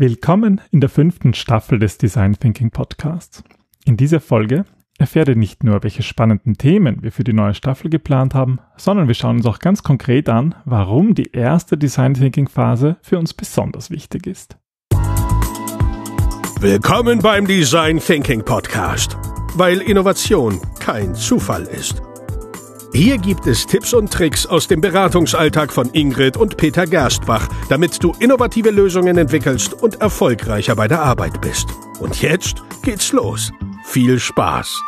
Willkommen in der fünften Staffel des Design Thinking Podcasts. In dieser Folge erfährt ihr nicht nur, welche spannenden Themen wir für die neue Staffel geplant haben, sondern wir schauen uns auch ganz konkret an, warum die erste Design Thinking Phase für uns besonders wichtig ist. Willkommen beim Design Thinking Podcast, weil Innovation kein Zufall ist. Hier gibt es Tipps und Tricks aus dem Beratungsalltag von Ingrid und Peter Gerstbach, damit du innovative Lösungen entwickelst und erfolgreicher bei der Arbeit bist. Und jetzt geht's los. Viel Spaß!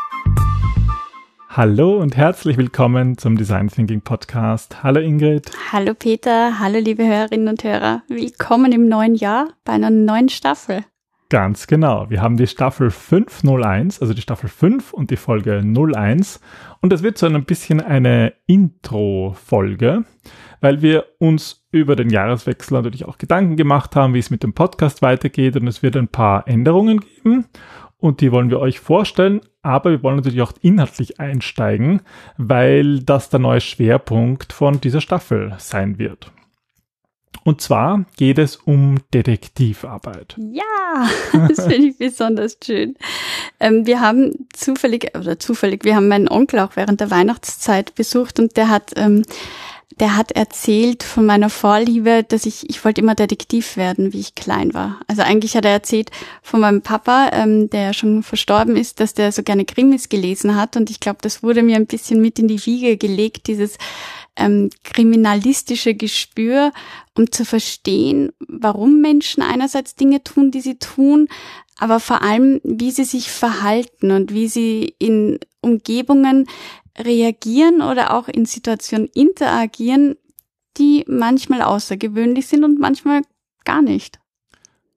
Hallo und herzlich willkommen zum Design Thinking Podcast. Hallo Ingrid. Hallo Peter, hallo liebe Hörerinnen und Hörer. Willkommen im neuen Jahr bei einer neuen Staffel. Ganz genau. Wir haben die Staffel 501, also die Staffel 5 und die Folge 01. Und das wird so ein bisschen eine Intro-Folge, weil wir uns über den Jahreswechsel natürlich auch Gedanken gemacht haben, wie es mit dem Podcast weitergeht. Und es wird ein paar Änderungen geben. Und die wollen wir euch vorstellen. Aber wir wollen natürlich auch inhaltlich einsteigen, weil das der neue Schwerpunkt von dieser Staffel sein wird. Und zwar geht es um Detektivarbeit. Ja, das finde ich besonders schön. Ähm, wir haben zufällig, oder zufällig, wir haben meinen Onkel auch während der Weihnachtszeit besucht und der hat, ähm, der hat erzählt von meiner Vorliebe, dass ich, ich wollte immer Detektiv werden, wie ich klein war. Also eigentlich hat er erzählt von meinem Papa, ähm, der schon verstorben ist, dass der so gerne Krimis gelesen hat und ich glaube, das wurde mir ein bisschen mit in die Wiege gelegt, dieses ähm, kriminalistische Gespür, um zu verstehen, warum Menschen einerseits Dinge tun, die sie tun, aber vor allem, wie sie sich verhalten und wie sie in Umgebungen reagieren oder auch in Situationen interagieren, die manchmal außergewöhnlich sind und manchmal gar nicht.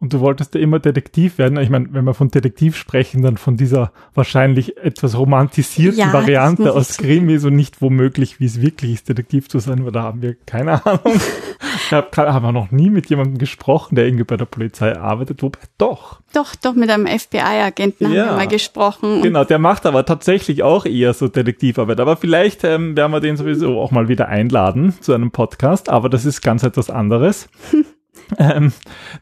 Und du wolltest ja immer Detektiv werden. Ich meine, wenn wir von Detektiv sprechen, dann von dieser wahrscheinlich etwas romantisierten ja, Variante aus Krimis und nicht womöglich, wie es wirklich ist, Detektiv zu sein, weil da haben wir keine Ahnung. ich habe hab noch nie mit jemandem gesprochen, der irgendwie bei der Polizei arbeitet. Wobei doch. Doch, doch, mit einem FBI-Agenten ja, haben wir mal gesprochen. Genau, der macht aber tatsächlich auch eher so Detektivarbeit. Aber vielleicht ähm, werden wir den sowieso auch mal wieder einladen zu einem Podcast. Aber das ist ganz etwas anderes. ähm,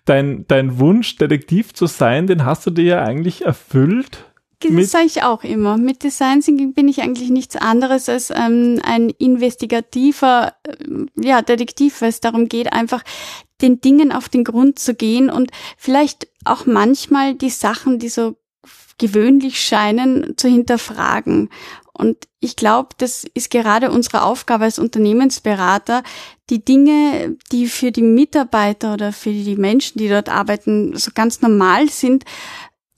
dein, dein Wunsch, Detektiv zu sein, den hast du dir ja eigentlich erfüllt. Das sage ich auch immer. Mit Design Thinking bin ich eigentlich nichts anderes als ähm, ein investigativer äh, ja, Detektiv, weil es darum geht, einfach den Dingen auf den Grund zu gehen und vielleicht auch manchmal die Sachen, die so gewöhnlich scheinen, zu hinterfragen. Und ich glaube, das ist gerade unsere Aufgabe als Unternehmensberater, die Dinge, die für die Mitarbeiter oder für die Menschen, die dort arbeiten, so ganz normal sind,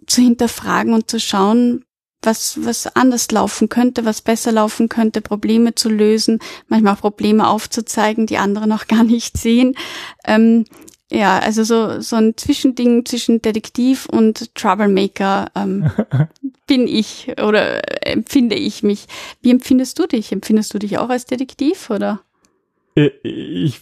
zu hinterfragen und zu schauen, was, was anders laufen könnte, was besser laufen könnte, Probleme zu lösen, manchmal auch Probleme aufzuzeigen, die andere noch gar nicht sehen. Ähm, ja, also so, so ein Zwischending zwischen Detektiv und Troublemaker ähm, bin ich oder empfinde ich mich. Wie empfindest du dich? Empfindest du dich auch als Detektiv oder? Äh, ich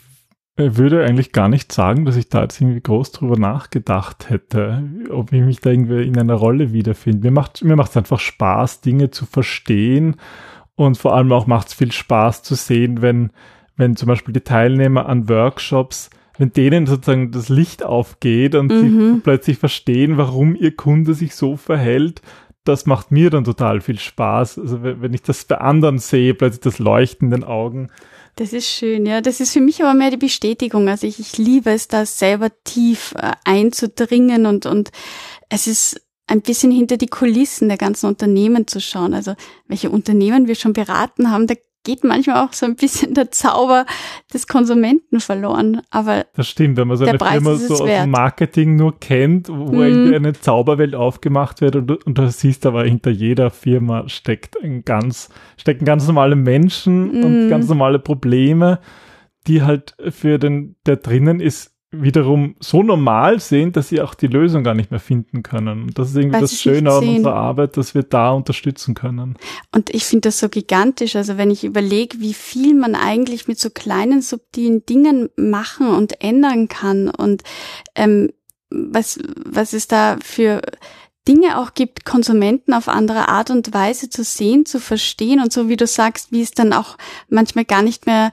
würde eigentlich gar nicht sagen, dass ich da jetzt irgendwie groß drüber nachgedacht hätte, ob ich mich da irgendwie in einer Rolle wiederfinde. Mir macht mir macht es einfach Spaß, Dinge zu verstehen und vor allem auch macht es viel Spaß zu sehen, wenn wenn zum Beispiel die Teilnehmer an Workshops wenn denen sozusagen das Licht aufgeht und mhm. sie plötzlich verstehen, warum ihr Kunde sich so verhält, das macht mir dann total viel Spaß. Also wenn ich das bei anderen sehe, plötzlich das Leuchten in den Augen. Das ist schön, ja. Das ist für mich aber mehr die Bestätigung. Also ich, ich liebe es, da selber tief äh, einzudringen und, und es ist ein bisschen hinter die Kulissen der ganzen Unternehmen zu schauen. Also welche Unternehmen wir schon beraten haben, da geht manchmal auch so ein bisschen der Zauber des Konsumenten verloren. Aber das stimmt, wenn man so eine Preis Firma so aus dem Marketing nur kennt, wo mhm. irgendwie eine Zauberwelt aufgemacht wird und, und du siehst aber hinter jeder Firma steckt ein ganz, stecken ganz normale Menschen mhm. und ganz normale Probleme, die halt für den, der drinnen ist, wiederum so normal sind, dass sie auch die Lösung gar nicht mehr finden können. Und das ist irgendwie Weil das Schöne an unserer Arbeit, dass wir da unterstützen können. Und ich finde das so gigantisch. Also wenn ich überlege, wie viel man eigentlich mit so kleinen, subtilen Dingen machen und ändern kann und ähm, was, was es da für Dinge auch gibt, Konsumenten auf andere Art und Weise zu sehen, zu verstehen und so wie du sagst, wie es dann auch manchmal gar nicht mehr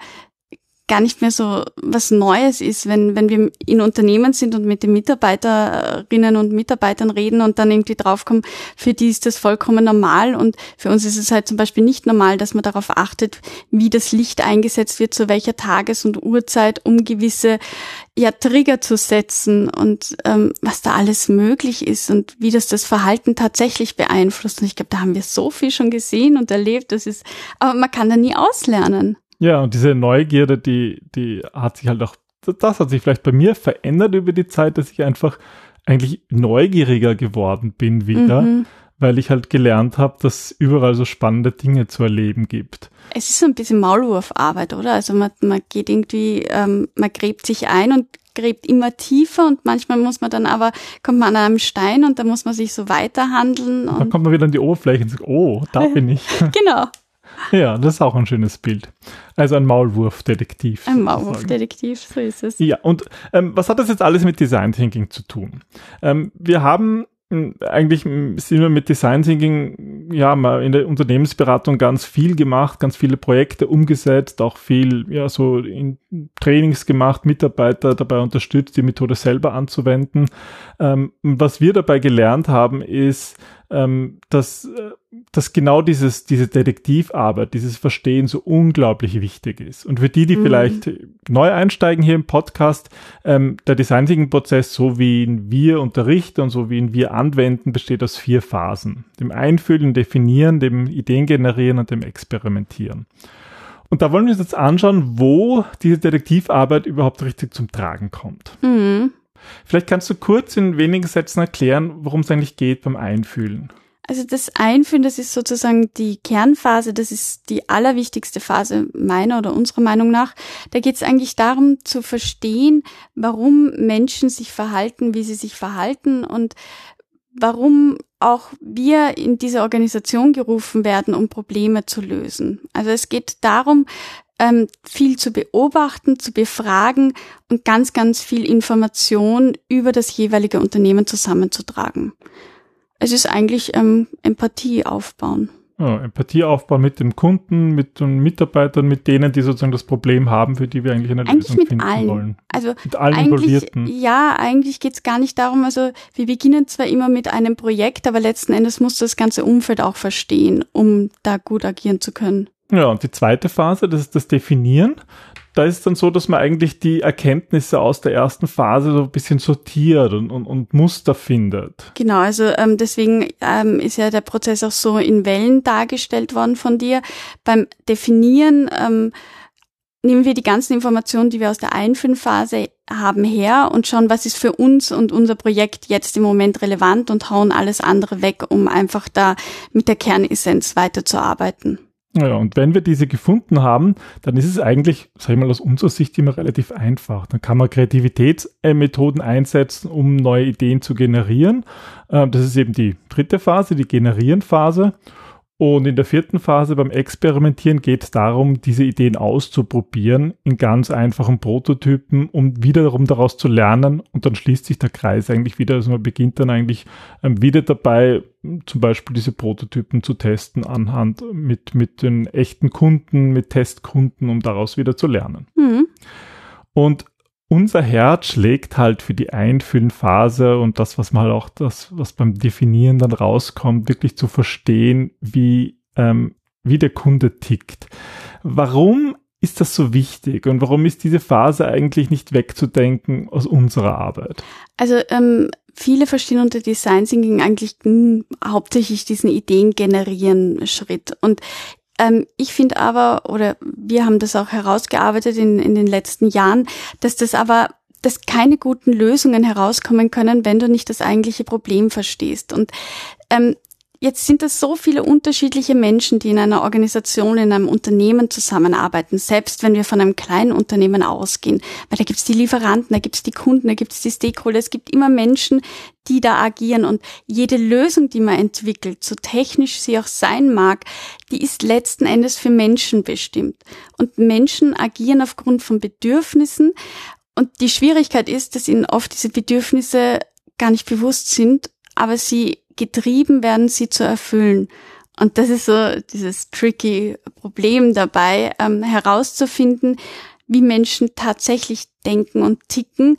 gar nicht mehr so was Neues ist, wenn, wenn wir in Unternehmen sind und mit den Mitarbeiterinnen und Mitarbeitern reden und dann irgendwie draufkommen, für die ist das vollkommen normal und für uns ist es halt zum Beispiel nicht normal, dass man darauf achtet, wie das Licht eingesetzt wird, zu welcher Tages- und Uhrzeit, um gewisse ja, Trigger zu setzen und ähm, was da alles möglich ist und wie das das Verhalten tatsächlich beeinflusst. Und ich glaube, da haben wir so viel schon gesehen und erlebt. Das ist, aber man kann da nie auslernen. Ja, und diese Neugierde, die, die hat sich halt auch, das hat sich vielleicht bei mir verändert über die Zeit, dass ich einfach eigentlich neugieriger geworden bin wieder, mhm. weil ich halt gelernt habe, dass überall so spannende Dinge zu erleben gibt. Es ist so ein bisschen Maulwurfarbeit, oder? Also man, man geht irgendwie, ähm, man gräbt sich ein und gräbt immer tiefer und manchmal muss man dann aber, kommt man an einem Stein und da muss man sich so weiterhandeln. Und dann kommt man wieder an die Oberfläche und sagt, oh, da bin ich. genau. Ja, das ist auch ein schönes Bild. Also ein Maulwurfdetektiv. Ein Maulwurfdetektiv, so ist es. Ja, und ähm, was hat das jetzt alles mit Design Thinking zu tun? Ähm, wir haben hm, eigentlich sind wir mit Design Thinking ja mal in der Unternehmensberatung ganz viel gemacht, ganz viele Projekte umgesetzt, auch viel ja so in Trainings gemacht, Mitarbeiter dabei unterstützt, die Methode selber anzuwenden. Ähm, was wir dabei gelernt haben, ist, ähm, dass, äh, dass genau dieses, diese Detektivarbeit, dieses Verstehen so unglaublich wichtig ist. Und für die, die mhm. vielleicht neu einsteigen hier im Podcast, ähm, der Design Thinking Prozess, so wie ihn wir unterrichten und so wie ihn wir anwenden, besteht aus vier Phasen. Dem Einfühlen, Definieren, dem Ideen generieren und dem Experimentieren. Und da wollen wir uns jetzt anschauen, wo diese Detektivarbeit überhaupt richtig zum Tragen kommt. Mhm. Vielleicht kannst du kurz in wenigen Sätzen erklären, worum es eigentlich geht beim Einfühlen. Also das Einfühlen, das ist sozusagen die Kernphase, das ist die allerwichtigste Phase meiner oder unserer Meinung nach. Da geht es eigentlich darum zu verstehen, warum Menschen sich verhalten, wie sie sich verhalten und warum auch wir in diese Organisation gerufen werden, um Probleme zu lösen. Also es geht darum, ähm, viel zu beobachten, zu befragen und ganz, ganz viel Information über das jeweilige Unternehmen zusammenzutragen. Es ist eigentlich ähm, Empathie aufbauen. Ja, Empathie aufbauen mit dem Kunden, mit den Mitarbeitern, mit denen, die sozusagen das Problem haben, für die wir eigentlich eine eigentlich Lösung finden allen. wollen. Also mit allen Involvierten. Ja, eigentlich geht's gar nicht darum, also wir beginnen zwar immer mit einem Projekt, aber letzten Endes muss das ganze Umfeld auch verstehen, um da gut agieren zu können. Ja, und die zweite Phase, das ist das Definieren. Da ist es dann so, dass man eigentlich die Erkenntnisse aus der ersten Phase so ein bisschen sortiert und, und, und Muster findet. Genau, also ähm, deswegen ähm, ist ja der Prozess auch so in Wellen dargestellt worden von dir. Beim Definieren ähm, nehmen wir die ganzen Informationen, die wir aus der Einführphase haben, her und schauen, was ist für uns und unser Projekt jetzt im Moment relevant und hauen alles andere weg, um einfach da mit der Kernessenz weiterzuarbeiten. Ja, und wenn wir diese gefunden haben, dann ist es eigentlich, sag ich mal, aus unserer Sicht immer relativ einfach. Dann kann man Kreativitätsmethoden einsetzen, um neue Ideen zu generieren. Ähm, das ist eben die dritte Phase, die Generieren-Phase. Und in der vierten Phase beim Experimentieren geht es darum, diese Ideen auszuprobieren in ganz einfachen Prototypen, um wiederum daraus zu lernen. Und dann schließt sich der Kreis eigentlich wieder. Also man beginnt dann eigentlich ähm, wieder dabei, zum Beispiel diese Prototypen zu testen anhand mit, mit den echten Kunden, mit Testkunden, um daraus wieder zu lernen. Mhm. Und unser Herz schlägt halt für die Einfühlenphase und das, was mal halt auch das, was beim Definieren dann rauskommt, wirklich zu verstehen, wie, ähm, wie der Kunde tickt. Warum ist das so wichtig und warum ist diese Phase eigentlich nicht wegzudenken aus unserer Arbeit? Also ähm, viele verstehen unter Design Thinking eigentlich mh, hauptsächlich diesen Ideen generieren Schritt und ähm, ich finde aber, oder wir haben das auch herausgearbeitet in, in den letzten Jahren, dass das aber dass keine guten Lösungen herauskommen können, wenn du nicht das eigentliche Problem verstehst. Und ähm, Jetzt sind es so viele unterschiedliche Menschen, die in einer Organisation, in einem Unternehmen zusammenarbeiten, selbst wenn wir von einem kleinen Unternehmen ausgehen. Weil da gibt's die Lieferanten, da gibt's die Kunden, da gibt's die Stakeholder, es gibt immer Menschen, die da agieren und jede Lösung, die man entwickelt, so technisch sie auch sein mag, die ist letzten Endes für Menschen bestimmt. Und Menschen agieren aufgrund von Bedürfnissen und die Schwierigkeit ist, dass ihnen oft diese Bedürfnisse gar nicht bewusst sind, aber sie getrieben werden, sie zu erfüllen. Und das ist so dieses tricky Problem dabei, ähm, herauszufinden, wie Menschen tatsächlich denken und ticken,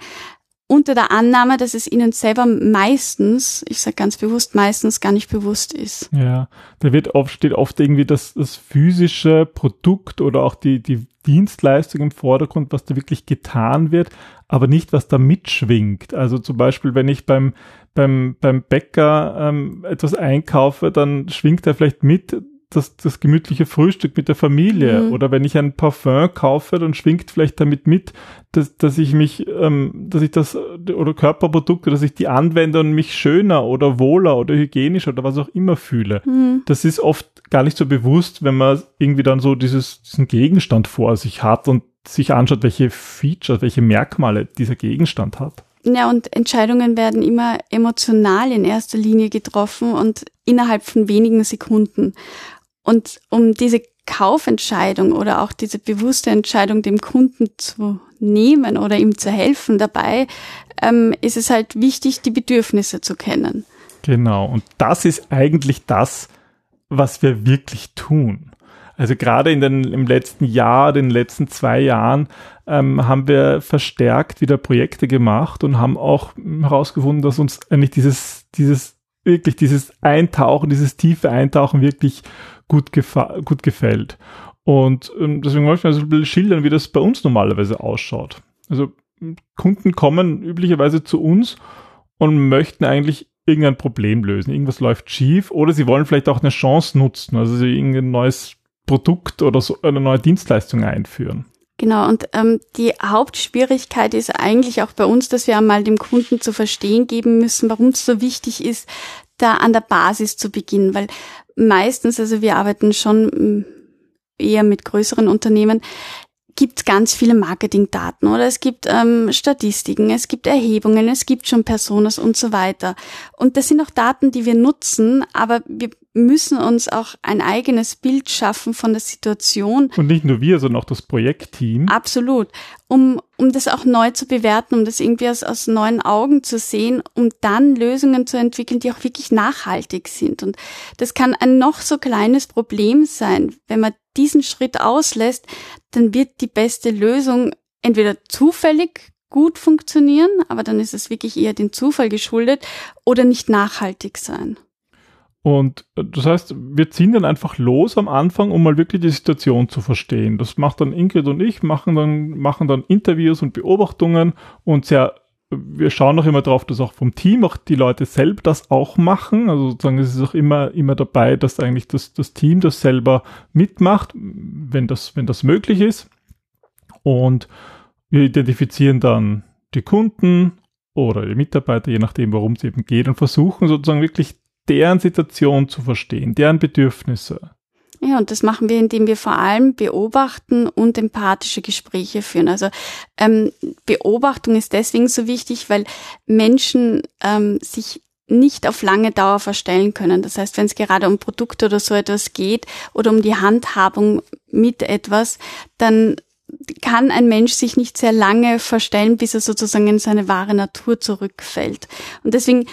unter der Annahme, dass es ihnen selber meistens, ich sage ganz bewusst, meistens gar nicht bewusst ist. Ja, da wird oft, steht oft irgendwie das, das physische Produkt oder auch die, die Dienstleistung im Vordergrund, was da wirklich getan wird, aber nicht, was da mitschwingt. Also zum Beispiel, wenn ich beim, beim, beim Bäcker ähm, etwas einkaufe, dann schwingt er vielleicht mit, das, das gemütliche Frühstück mit der Familie. Mhm. Oder wenn ich ein Parfum kaufe, dann schwingt vielleicht damit mit, dass, dass ich mich, ähm, dass ich das, oder Körperprodukte, dass ich die anwende und mich schöner oder wohler oder hygienischer oder was auch immer fühle. Mhm. Das ist oft gar nicht so bewusst, wenn man irgendwie dann so dieses, diesen Gegenstand vor sich hat und sich anschaut, welche Features, welche Merkmale dieser Gegenstand hat. Ja, und Entscheidungen werden immer emotional in erster Linie getroffen und innerhalb von wenigen Sekunden. Und um diese Kaufentscheidung oder auch diese bewusste Entscheidung dem Kunden zu nehmen oder ihm zu helfen dabei, ähm, ist es halt wichtig, die Bedürfnisse zu kennen. Genau, und das ist eigentlich das, was wir wirklich tun. Also gerade in den, im letzten Jahr, den letzten zwei Jahren, ähm, haben wir verstärkt wieder Projekte gemacht und haben auch herausgefunden, dass uns eigentlich dieses, dieses, wirklich dieses Eintauchen, dieses tiefe Eintauchen wirklich gut, gut gefällt. Und ähm, deswegen möchte ich mal so ein bisschen schildern, wie das bei uns normalerweise ausschaut. Also Kunden kommen üblicherweise zu uns und möchten eigentlich irgendein Problem lösen. Irgendwas läuft schief oder sie wollen vielleicht auch eine Chance nutzen, also sie irgendein neues Produkt oder so eine neue Dienstleistung einführen. Genau, und ähm, die Hauptschwierigkeit ist eigentlich auch bei uns, dass wir einmal dem Kunden zu verstehen geben müssen, warum es so wichtig ist, da an der Basis zu beginnen, weil meistens, also wir arbeiten schon mm, eher mit größeren Unternehmen, gibt ganz viele Marketingdaten oder es gibt ähm, Statistiken, es gibt Erhebungen, es gibt schon Personas und so weiter. Und das sind auch Daten, die wir nutzen, aber wir müssen uns auch ein eigenes Bild schaffen von der Situation. Und nicht nur wir, sondern auch das Projektteam. Absolut. Um, um das auch neu zu bewerten, um das irgendwie aus, aus neuen Augen zu sehen, um dann Lösungen zu entwickeln, die auch wirklich nachhaltig sind. Und das kann ein noch so kleines Problem sein. Wenn man diesen Schritt auslässt, dann wird die beste Lösung entweder zufällig gut funktionieren, aber dann ist es wirklich eher dem Zufall geschuldet oder nicht nachhaltig sein. Und äh, das heißt, wir ziehen dann einfach los am Anfang, um mal wirklich die Situation zu verstehen. Das macht dann Ingrid und ich, machen dann, machen dann Interviews und Beobachtungen und sehr, wir schauen auch immer drauf, dass auch vom Team auch die Leute selber das auch machen. Also sozusagen, es ist auch immer, immer dabei, dass eigentlich das, das Team das selber mitmacht, wenn das, wenn das möglich ist. Und wir identifizieren dann die Kunden oder die Mitarbeiter, je nachdem, worum es eben geht, und versuchen sozusagen wirklich deren Situation zu verstehen, deren Bedürfnisse. Ja, und das machen wir, indem wir vor allem beobachten und empathische Gespräche führen. Also ähm, Beobachtung ist deswegen so wichtig, weil Menschen ähm, sich nicht auf lange Dauer verstellen können. Das heißt, wenn es gerade um Produkte oder so etwas geht oder um die Handhabung mit etwas, dann kann ein Mensch sich nicht sehr lange verstellen, bis er sozusagen in seine wahre Natur zurückfällt. Und deswegen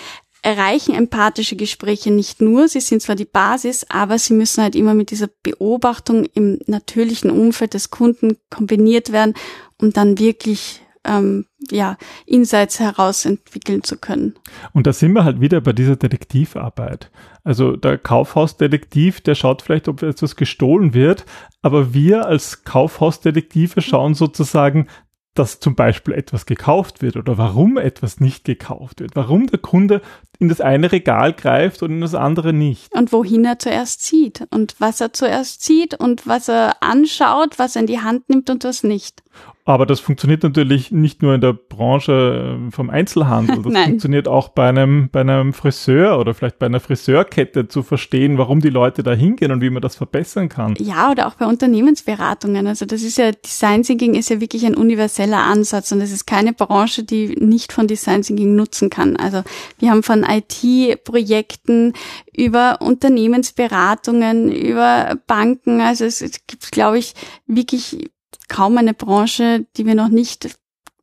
erreichen empathische Gespräche nicht nur, sie sind zwar die Basis, aber sie müssen halt immer mit dieser Beobachtung im natürlichen Umfeld des Kunden kombiniert werden, um dann wirklich ähm, ja, Insights herausentwickeln zu können. Und da sind wir halt wieder bei dieser Detektivarbeit. Also der Kaufhausdetektiv, der schaut vielleicht, ob etwas gestohlen wird, aber wir als Kaufhausdetektive schauen sozusagen, dass zum Beispiel etwas gekauft wird oder warum etwas nicht gekauft wird, warum der Kunde in das eine Regal greift und in das andere nicht. Und wohin er zuerst zieht und was er zuerst zieht und was er anschaut, was er in die Hand nimmt und was nicht. Aber das funktioniert natürlich nicht nur in der Branche äh, vom Einzelhandel. Das funktioniert auch bei einem, bei einem Friseur oder vielleicht bei einer Friseurkette zu verstehen, warum die Leute da hingehen und wie man das verbessern kann. Ja, oder auch bei Unternehmensberatungen. Also das ist ja, Design Thinking ist ja wirklich ein universeller Ansatz und es ist keine Branche, die nicht von Design Thinking nutzen kann. Also wir haben von IT-Projekten über Unternehmensberatungen, über Banken. Also es gibt, glaube ich, wirklich kaum eine Branche, die wir noch nicht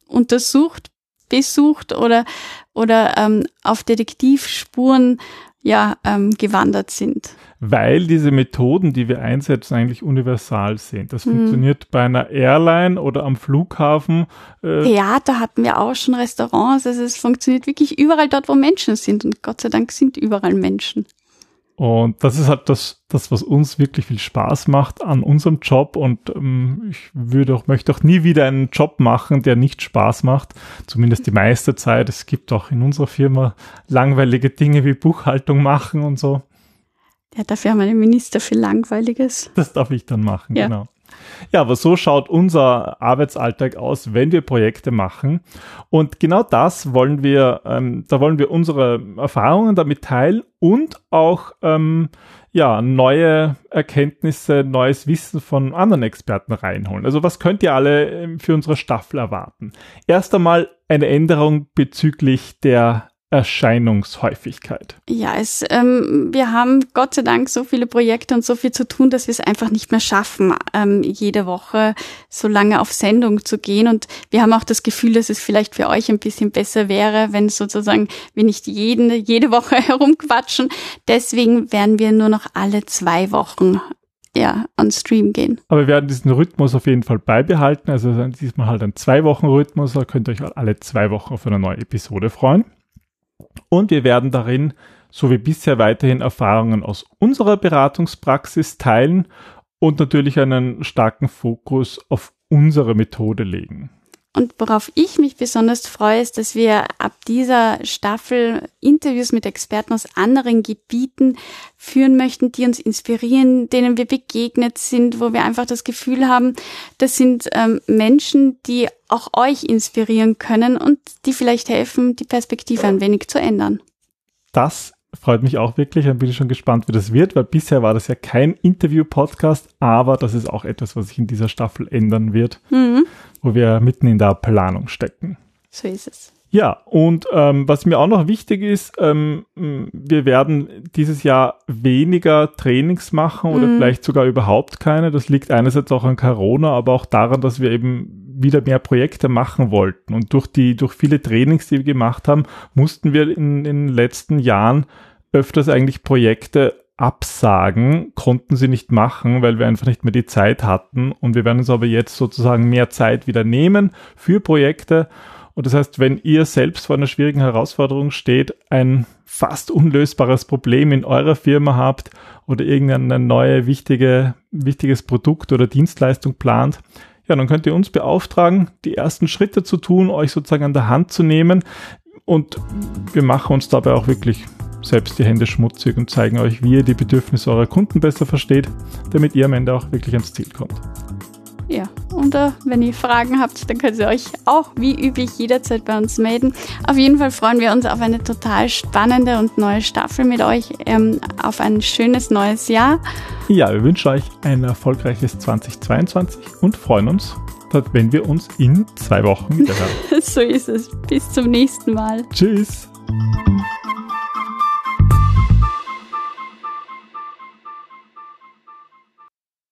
untersucht, besucht oder, oder ähm, auf Detektivspuren ja, ähm, gewandert sind. Weil diese Methoden, die wir einsetzen, eigentlich universal sind. Das mhm. funktioniert bei einer Airline oder am Flughafen. Äh Theater hatten wir auch schon, Restaurants. Also es funktioniert wirklich überall dort, wo Menschen sind. Und Gott sei Dank sind überall Menschen. Und das ist halt das, das, was uns wirklich viel Spaß macht an unserem Job. Und ähm, ich würde auch, möchte auch nie wieder einen Job machen, der nicht Spaß macht. Zumindest die meiste Zeit. Es gibt auch in unserer Firma langweilige Dinge wie Buchhaltung machen und so. Ja, dafür haben wir einen Minister für Langweiliges. Das darf ich dann machen, ja. genau. Ja, aber so schaut unser Arbeitsalltag aus, wenn wir Projekte machen. Und genau das wollen wir, ähm, da wollen wir unsere Erfahrungen damit teilen und auch ähm, ja, neue Erkenntnisse, neues Wissen von anderen Experten reinholen. Also was könnt ihr alle ähm, für unsere Staffel erwarten? Erst einmal eine Änderung bezüglich der Erscheinungshäufigkeit? Ja, es, ähm, wir haben Gott sei Dank so viele Projekte und so viel zu tun, dass wir es einfach nicht mehr schaffen, ähm, jede Woche so lange auf Sendung zu gehen. Und wir haben auch das Gefühl, dass es vielleicht für euch ein bisschen besser wäre, wenn sozusagen wir nicht jeden, jede Woche herumquatschen. Deswegen werden wir nur noch alle zwei Wochen ja, on Stream gehen. Aber wir werden diesen Rhythmus auf jeden Fall beibehalten. Also diesmal halt ein Zwei-Wochen-Rhythmus. Da könnt ihr euch alle zwei Wochen auf eine neue Episode freuen. Und wir werden darin, so wie bisher, weiterhin Erfahrungen aus unserer Beratungspraxis teilen und natürlich einen starken Fokus auf unsere Methode legen. Und worauf ich mich besonders freue, ist, dass wir ab dieser Staffel Interviews mit Experten aus anderen Gebieten führen möchten, die uns inspirieren, denen wir begegnet sind, wo wir einfach das Gefühl haben, das sind ähm, Menschen, die auch euch inspirieren können und die vielleicht helfen, die Perspektive ein wenig zu ändern. Das freut mich auch wirklich. Dann bin ich schon gespannt, wie das wird, weil bisher war das ja kein Interview-Podcast, aber das ist auch etwas, was sich in dieser Staffel ändern wird, mhm. wo wir mitten in der Planung stecken. So ist es. Ja, und ähm, was mir auch noch wichtig ist, ähm, wir werden dieses Jahr weniger Trainings machen oder mhm. vielleicht sogar überhaupt keine. Das liegt einerseits auch an Corona, aber auch daran, dass wir eben wieder mehr Projekte machen wollten. Und durch die, durch viele Trainings, die wir gemacht haben, mussten wir in, in den letzten Jahren öfters eigentlich Projekte absagen, konnten sie nicht machen, weil wir einfach nicht mehr die Zeit hatten. Und wir werden uns aber jetzt sozusagen mehr Zeit wieder nehmen für Projekte. Und das heißt, wenn ihr selbst vor einer schwierigen Herausforderung steht, ein fast unlösbares Problem in eurer Firma habt oder irgendein neue wichtige, wichtiges Produkt oder Dienstleistung plant, ja, dann könnt ihr uns beauftragen, die ersten Schritte zu tun, euch sozusagen an der Hand zu nehmen. Und wir machen uns dabei auch wirklich selbst die Hände schmutzig und zeigen euch, wie ihr die Bedürfnisse eurer Kunden besser versteht, damit ihr am Ende auch wirklich ans Ziel kommt. Ja, und äh, wenn ihr Fragen habt, dann könnt ihr euch auch wie üblich jederzeit bei uns melden. Auf jeden Fall freuen wir uns auf eine total spannende und neue Staffel mit euch, ähm, auf ein schönes neues Jahr. Ja, wir wünschen euch ein erfolgreiches 2022 und freuen uns, wenn wir uns in zwei Wochen wieder hören. so ist es. Bis zum nächsten Mal. Tschüss.